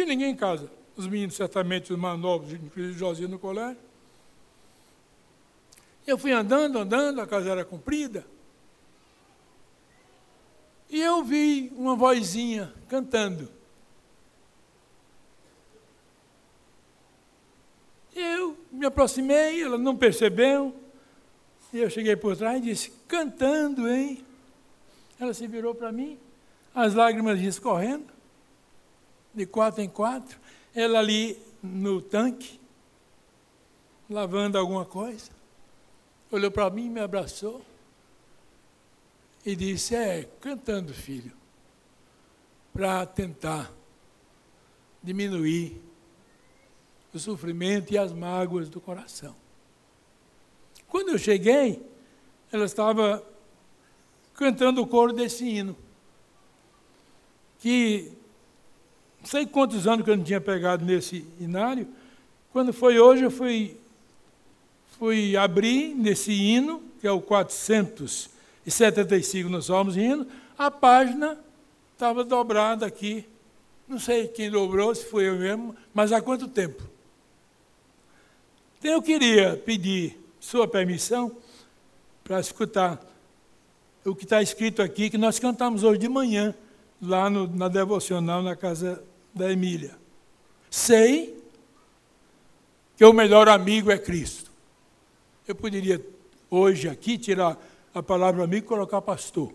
e ninguém em casa os meninos certamente os mais novos, inclusive Josinha no colégio. Eu fui andando, andando, a casa era comprida. E eu vi uma vozinha cantando. Eu me aproximei, ela não percebeu. E eu cheguei por trás e disse: Cantando, hein? Ela se virou para mim, as lágrimas escorrendo, de quatro em quatro ela ali no tanque, lavando alguma coisa, olhou para mim, me abraçou e disse: É, cantando, filho, para tentar diminuir o sofrimento e as mágoas do coração. Quando eu cheguei, ela estava cantando o coro desse hino, que sei quantos anos que eu não tinha pegado nesse inário. Quando foi hoje, eu fui, fui abrir nesse hino, que é o 475 nos Salmos Hino, a página estava dobrada aqui. Não sei quem dobrou, se foi eu mesmo, mas há quanto tempo? Então eu queria pedir sua permissão para escutar o que está escrito aqui, que nós cantamos hoje de manhã, lá no, na devocional na casa da Emília. Sei que o melhor amigo é Cristo. Eu poderia hoje aqui tirar a palavra amigo e colocar pastor.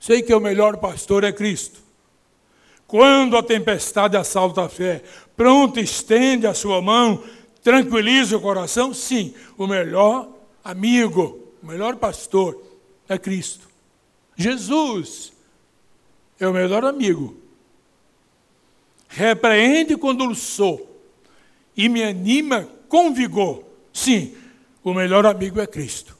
Sei que o melhor pastor é Cristo. Quando a tempestade assalta a fé, pronto estende a sua mão, tranquiliza o coração, sim, o melhor amigo, o melhor pastor é Cristo. Jesus é o melhor amigo. Repreende quando sou e me anima com vigor. Sim, o melhor amigo é Cristo.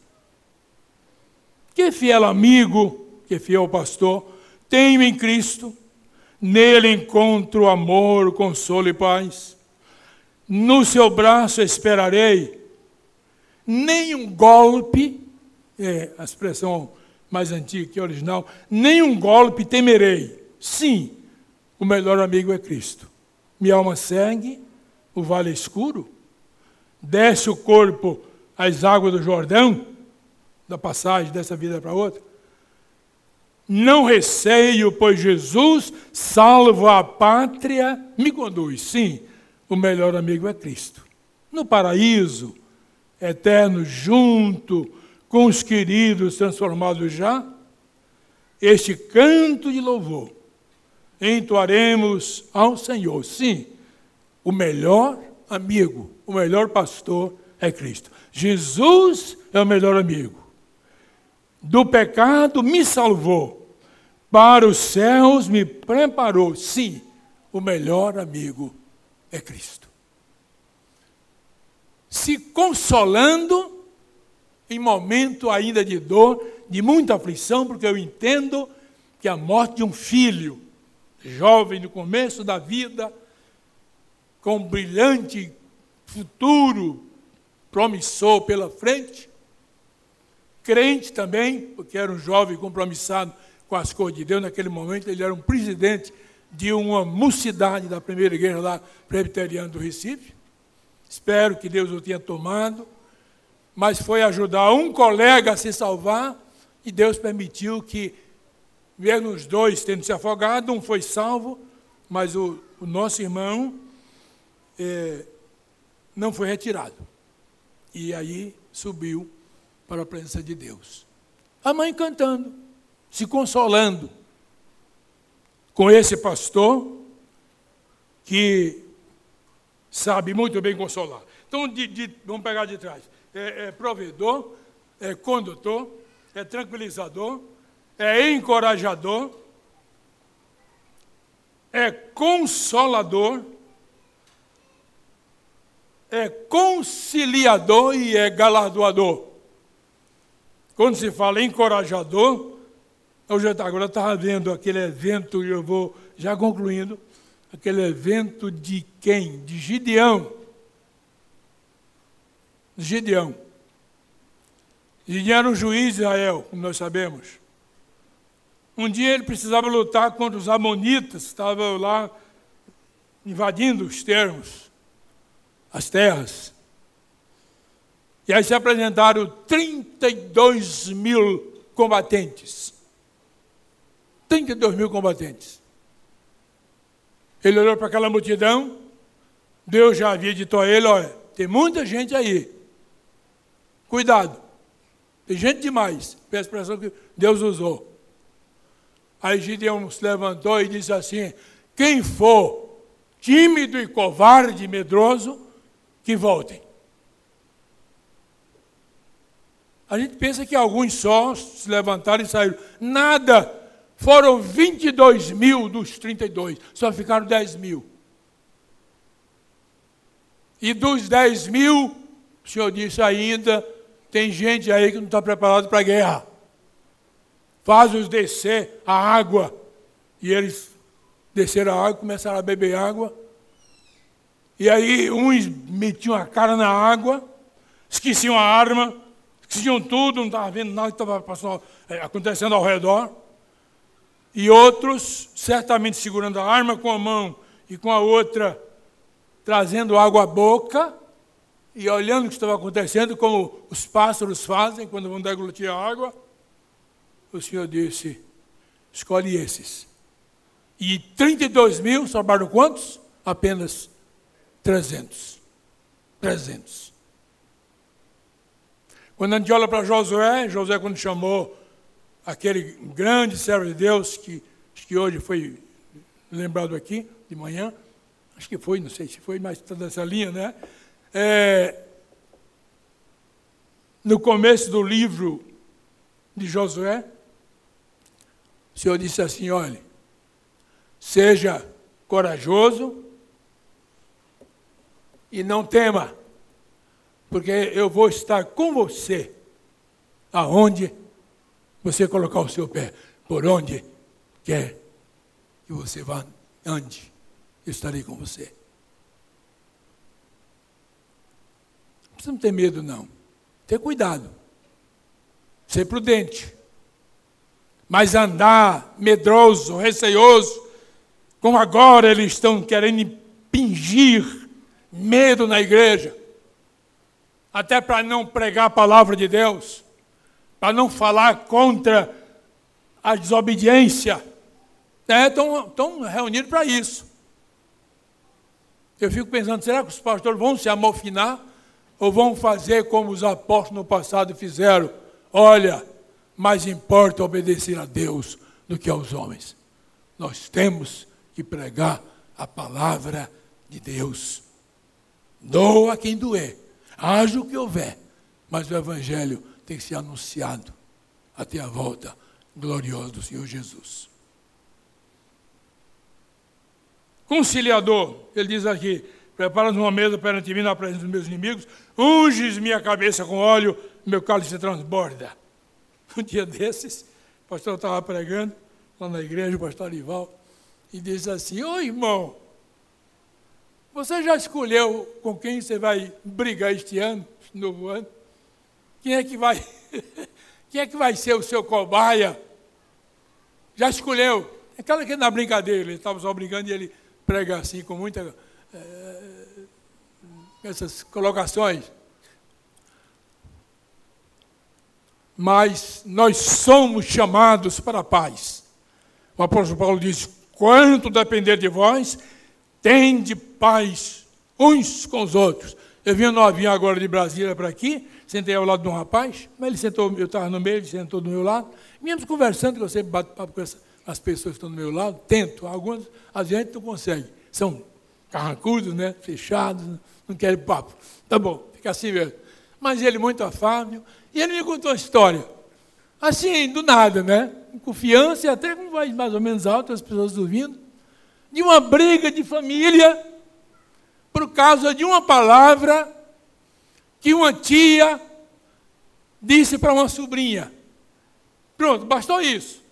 Que fiel amigo, que fiel pastor, tenho em Cristo, nele encontro amor, consolo e paz. No seu braço esperarei, nem um golpe, é a expressão mais antiga que original, nem um golpe temerei. Sim, o melhor amigo é Cristo. Minha alma segue o vale escuro, desce o corpo às águas do Jordão, da passagem dessa vida para outra. Não receio, pois Jesus, salvo a pátria, me conduz. Sim, o melhor amigo é Cristo. No paraíso, eterno, junto com os queridos transformados já, este canto de louvor entoaremos ao Senhor. Sim, o melhor amigo, o melhor pastor é Cristo. Jesus é o melhor amigo. Do pecado me salvou, para os céus me preparou. Sim, o melhor amigo é Cristo. Se consolando em momento ainda de dor, de muita aflição, porque eu entendo que a morte de um filho, jovem no começo da vida, com um brilhante futuro promissor pela frente, crente também, porque era um jovem compromissado com as coisas de Deus, naquele momento ele era um presidente de uma mocidade da primeira igreja lá, presbiteriana do Recife. Espero que Deus o tenha tomado. Mas foi ajudar um colega a se salvar e Deus permitiu que, mesmo os dois tendo se afogado, um foi salvo, mas o, o nosso irmão é, não foi retirado. E aí subiu para a presença de Deus. A mãe cantando, se consolando com esse pastor que sabe muito bem consolar. Então, de, de, vamos pegar de trás é, é provedor, é condutor, é tranquilizador, é encorajador, é consolador, é conciliador e é galardoador. Quando se fala encorajador, eu já, agora estava vendo aquele evento, e eu vou já concluindo, aquele evento de quem? De Gideão. Gideão. Gideão era um juiz de Israel, como nós sabemos. Um dia ele precisava lutar contra os amonitas, estavam lá invadindo os termos, as terras. E aí se apresentaram 32 mil combatentes. 32 mil combatentes. Ele olhou para aquela multidão, Deus já havia dito a ele: olha, tem muita gente aí, Cuidado. Tem gente demais, pela expressão que Deus usou. Aí Gideão se levantou e disse assim: quem for tímido e covarde e medroso, que voltem. A gente pensa que alguns só se levantaram e saíram. Nada! Foram 22 mil dos 32, só ficaram 10 mil. E dos 10 mil, o senhor disse ainda, tem gente aí que não está preparado para guerra. Faz-os descer a água e eles desceram a água, começaram a beber água. E aí uns metiam a cara na água, esqueciam a arma, esqueciam tudo, não estavam vendo nada que estava é, acontecendo ao redor. E outros, certamente segurando a arma com a mão e com a outra trazendo água à boca e olhando o que estava acontecendo, como os pássaros fazem quando vão deglutir a água. O Senhor disse: escolhe esses. E 32 mil sobraram quantos? Apenas 300. 300. Quando a gente olha para Josué, Josué quando chamou aquele grande servo de Deus, que, que hoje foi lembrado aqui de manhã, acho que foi, não sei se foi, mas está nessa linha, né? É, no começo do livro de Josué, o Senhor disse assim: olhe, seja corajoso e não tema, porque eu vou estar com você aonde você colocar o seu pé, por onde quer que você vá, ande, eu estarei com você. Não precisa ter medo, não. Ter cuidado. Ser prudente. Mas andar medroso, receoso, como agora eles estão querendo impingir medo na igreja, até para não pregar a palavra de Deus, para não falar contra a desobediência. Estão é, reunidos para isso. Eu fico pensando, será que os pastores vão se amofinar? Ou vão fazer como os apóstolos no passado fizeram? Olha, mais importa obedecer a Deus do que aos homens. Nós temos que pregar a palavra de Deus. Doa quem doer, haja o que houver, mas o Evangelho tem que ser anunciado até a volta gloriosa do Senhor Jesus. Conciliador, ele diz aqui: Prepara-nos uma mesa perante mim na presença dos meus inimigos, unges minha cabeça com óleo, meu cálice transborda. Um dia desses, o pastor estava pregando lá na igreja, o pastor Arival, e disse assim: Ô irmão, você já escolheu com quem você vai brigar este ano, novo ano? Quem é que vai, quem é que vai ser o seu cobaia? Já escolheu? Aquela que é na brincadeira, ele estava só brincando e ele prega assim com muita é, essas colocações. Mas nós somos chamados para a paz. O apóstolo Paulo diz: quanto depender de vós, Tende paz uns com os outros. Eu vim no avião agora de Brasília para aqui, sentei ao lado de um rapaz, mas ele sentou, eu estava no meio, ele sentou do meu lado. Vínhamos conversando, que eu sempre bato papo com essa, as pessoas que estão do meu lado, tento, algumas, às vezes não consegue. São carrancudos, né? fechados, não querem papo. Tá bom, fica assim mesmo. Mas ele muito afável, e ele me contou uma história. Assim, do nada, né? Com confiança e até com voz mais ou menos alta, as pessoas ouvindo de uma briga de família por causa de uma palavra que uma tia disse para uma sobrinha. Pronto, bastou isso.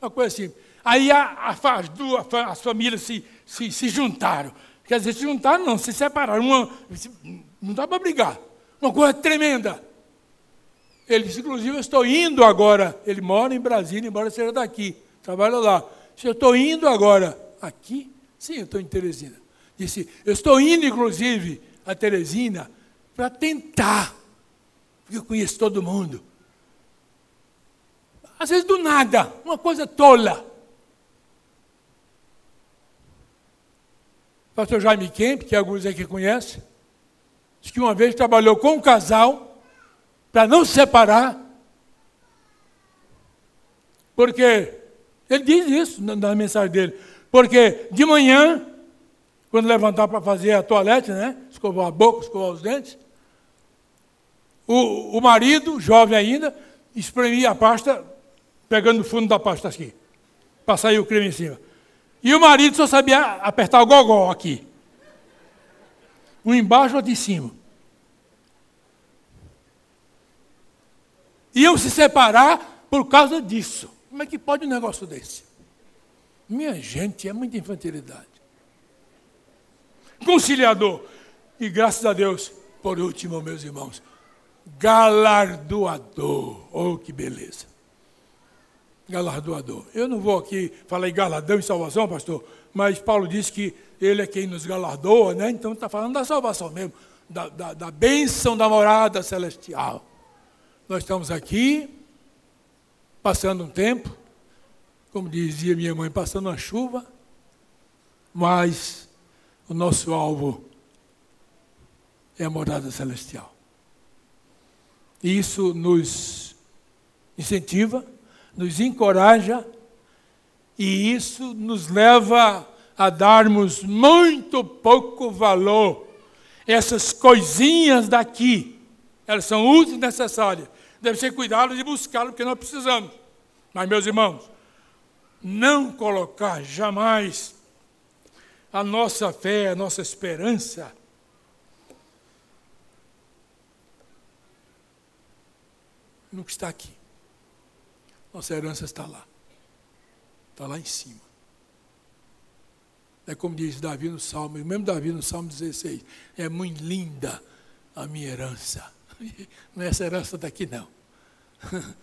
Uma coisa assim. Aí a, a, as duas as famílias se, se, se juntaram. Quer dizer, se juntaram, não, se separaram. Uma, não dá para brigar. Uma coisa tremenda. Ele disse, inclusive, eu estou indo agora. Ele mora em Brasília, embora seja daqui. Trabalha lá. Se eu estou indo agora Aqui? Sim, eu estou em Teresina. Disse, eu estou indo, inclusive, a Teresina para tentar, porque eu conheço todo mundo. Às vezes do nada, uma coisa tola. Pastor Jaime Kemp, que alguns aqui conhecem, disse que uma vez trabalhou com um casal para não se separar, porque ele diz isso na mensagem dele. Porque de manhã, quando levantar para fazer a toalete, né? Escovar a boca, escovar os dentes, o, o marido, jovem ainda, espremia a pasta, pegando o fundo da pasta aqui, para sair o creme em cima. E o marido só sabia apertar o gogó aqui. Um embaixo, outro em cima. Iam se separar por causa disso. Como é que pode um negócio desse? Minha gente, é muita infantilidade. Conciliador. E graças a Deus, por último, meus irmãos, galardoador. Oh, que beleza. Galardoador. Eu não vou aqui falar em galardão e salvação, pastor, mas Paulo disse que ele é quem nos galardoa, né? Então está falando da salvação mesmo, da, da, da bênção da morada celestial. Nós estamos aqui, passando um tempo, como dizia minha mãe, passando uma chuva, mas o nosso alvo é a morada celestial. E isso nos incentiva, nos encoraja, e isso nos leva a darmos muito pouco valor. Essas coisinhas daqui, elas são úteis e necessárias. Deve ser cuidado de buscá-lo, porque nós precisamos. Mas, meus irmãos, não colocar jamais a nossa fé, a nossa esperança no que está aqui. Nossa herança está lá. Está lá em cima. É como diz Davi no Salmo, mesmo Davi no Salmo 16, é muito linda a minha herança. Não é essa herança daqui, não.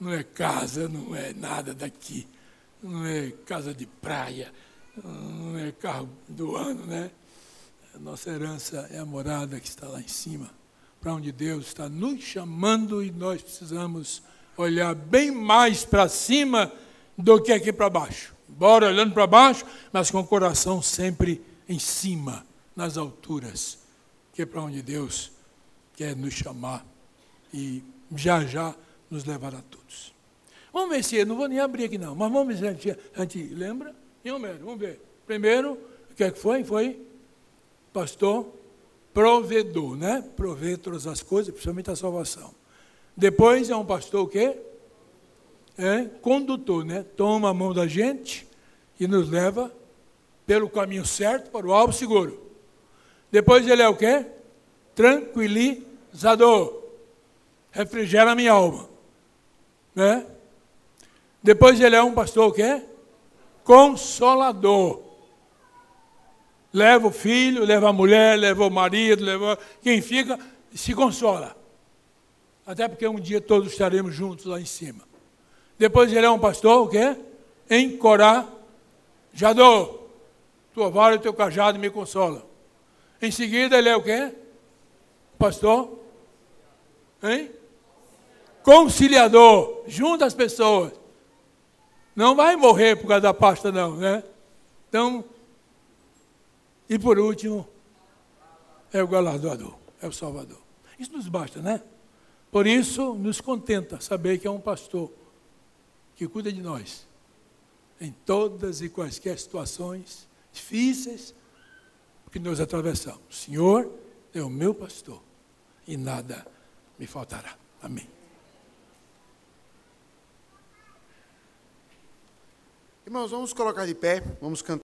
Não é casa, não é nada daqui. Não é casa de praia, não é carro do ano, né? Nossa herança é a morada que está lá em cima, para onde Deus está nos chamando e nós precisamos olhar bem mais para cima do que aqui para baixo. Bora olhando para baixo, mas com o coração sempre em cima, nas alturas, que é para onde Deus quer nos chamar e já já nos levar a todos. Vamos ver se, não vou nem abrir aqui não, mas vamos ver se a gente, lembra. Em Homero, vamos ver. Primeiro, o que é que foi? Foi pastor provedor, né? Prover todas as coisas, principalmente a salvação. Depois é um pastor o quê? É condutor, né? Toma a mão da gente e nos leva pelo caminho certo para o alvo seguro. Depois ele é o quê? Tranquilizador. Refrigera a minha alma. Né? Depois ele é um pastor o quê? Consolador. Leva o filho, leva a mulher, leva o marido, leva quem fica, se consola. Até porque um dia todos estaremos juntos lá em cima. Depois ele é um pastor, o quê? Encorajador. Tua vara e teu cajado me consolam. Em seguida ele é o quê? Pastor? Hein? Conciliador. Junta as pessoas. Não vai morrer por causa da pasta, não, né? Então, e por último, é o galardoador, é o Salvador. Isso nos basta, né? Por isso, nos contenta saber que é um pastor que cuida de nós em todas e quaisquer situações difíceis que nós atravessamos. O Senhor é o meu pastor e nada me faltará. Amém. Irmãos, vamos colocar de pé, vamos cantar.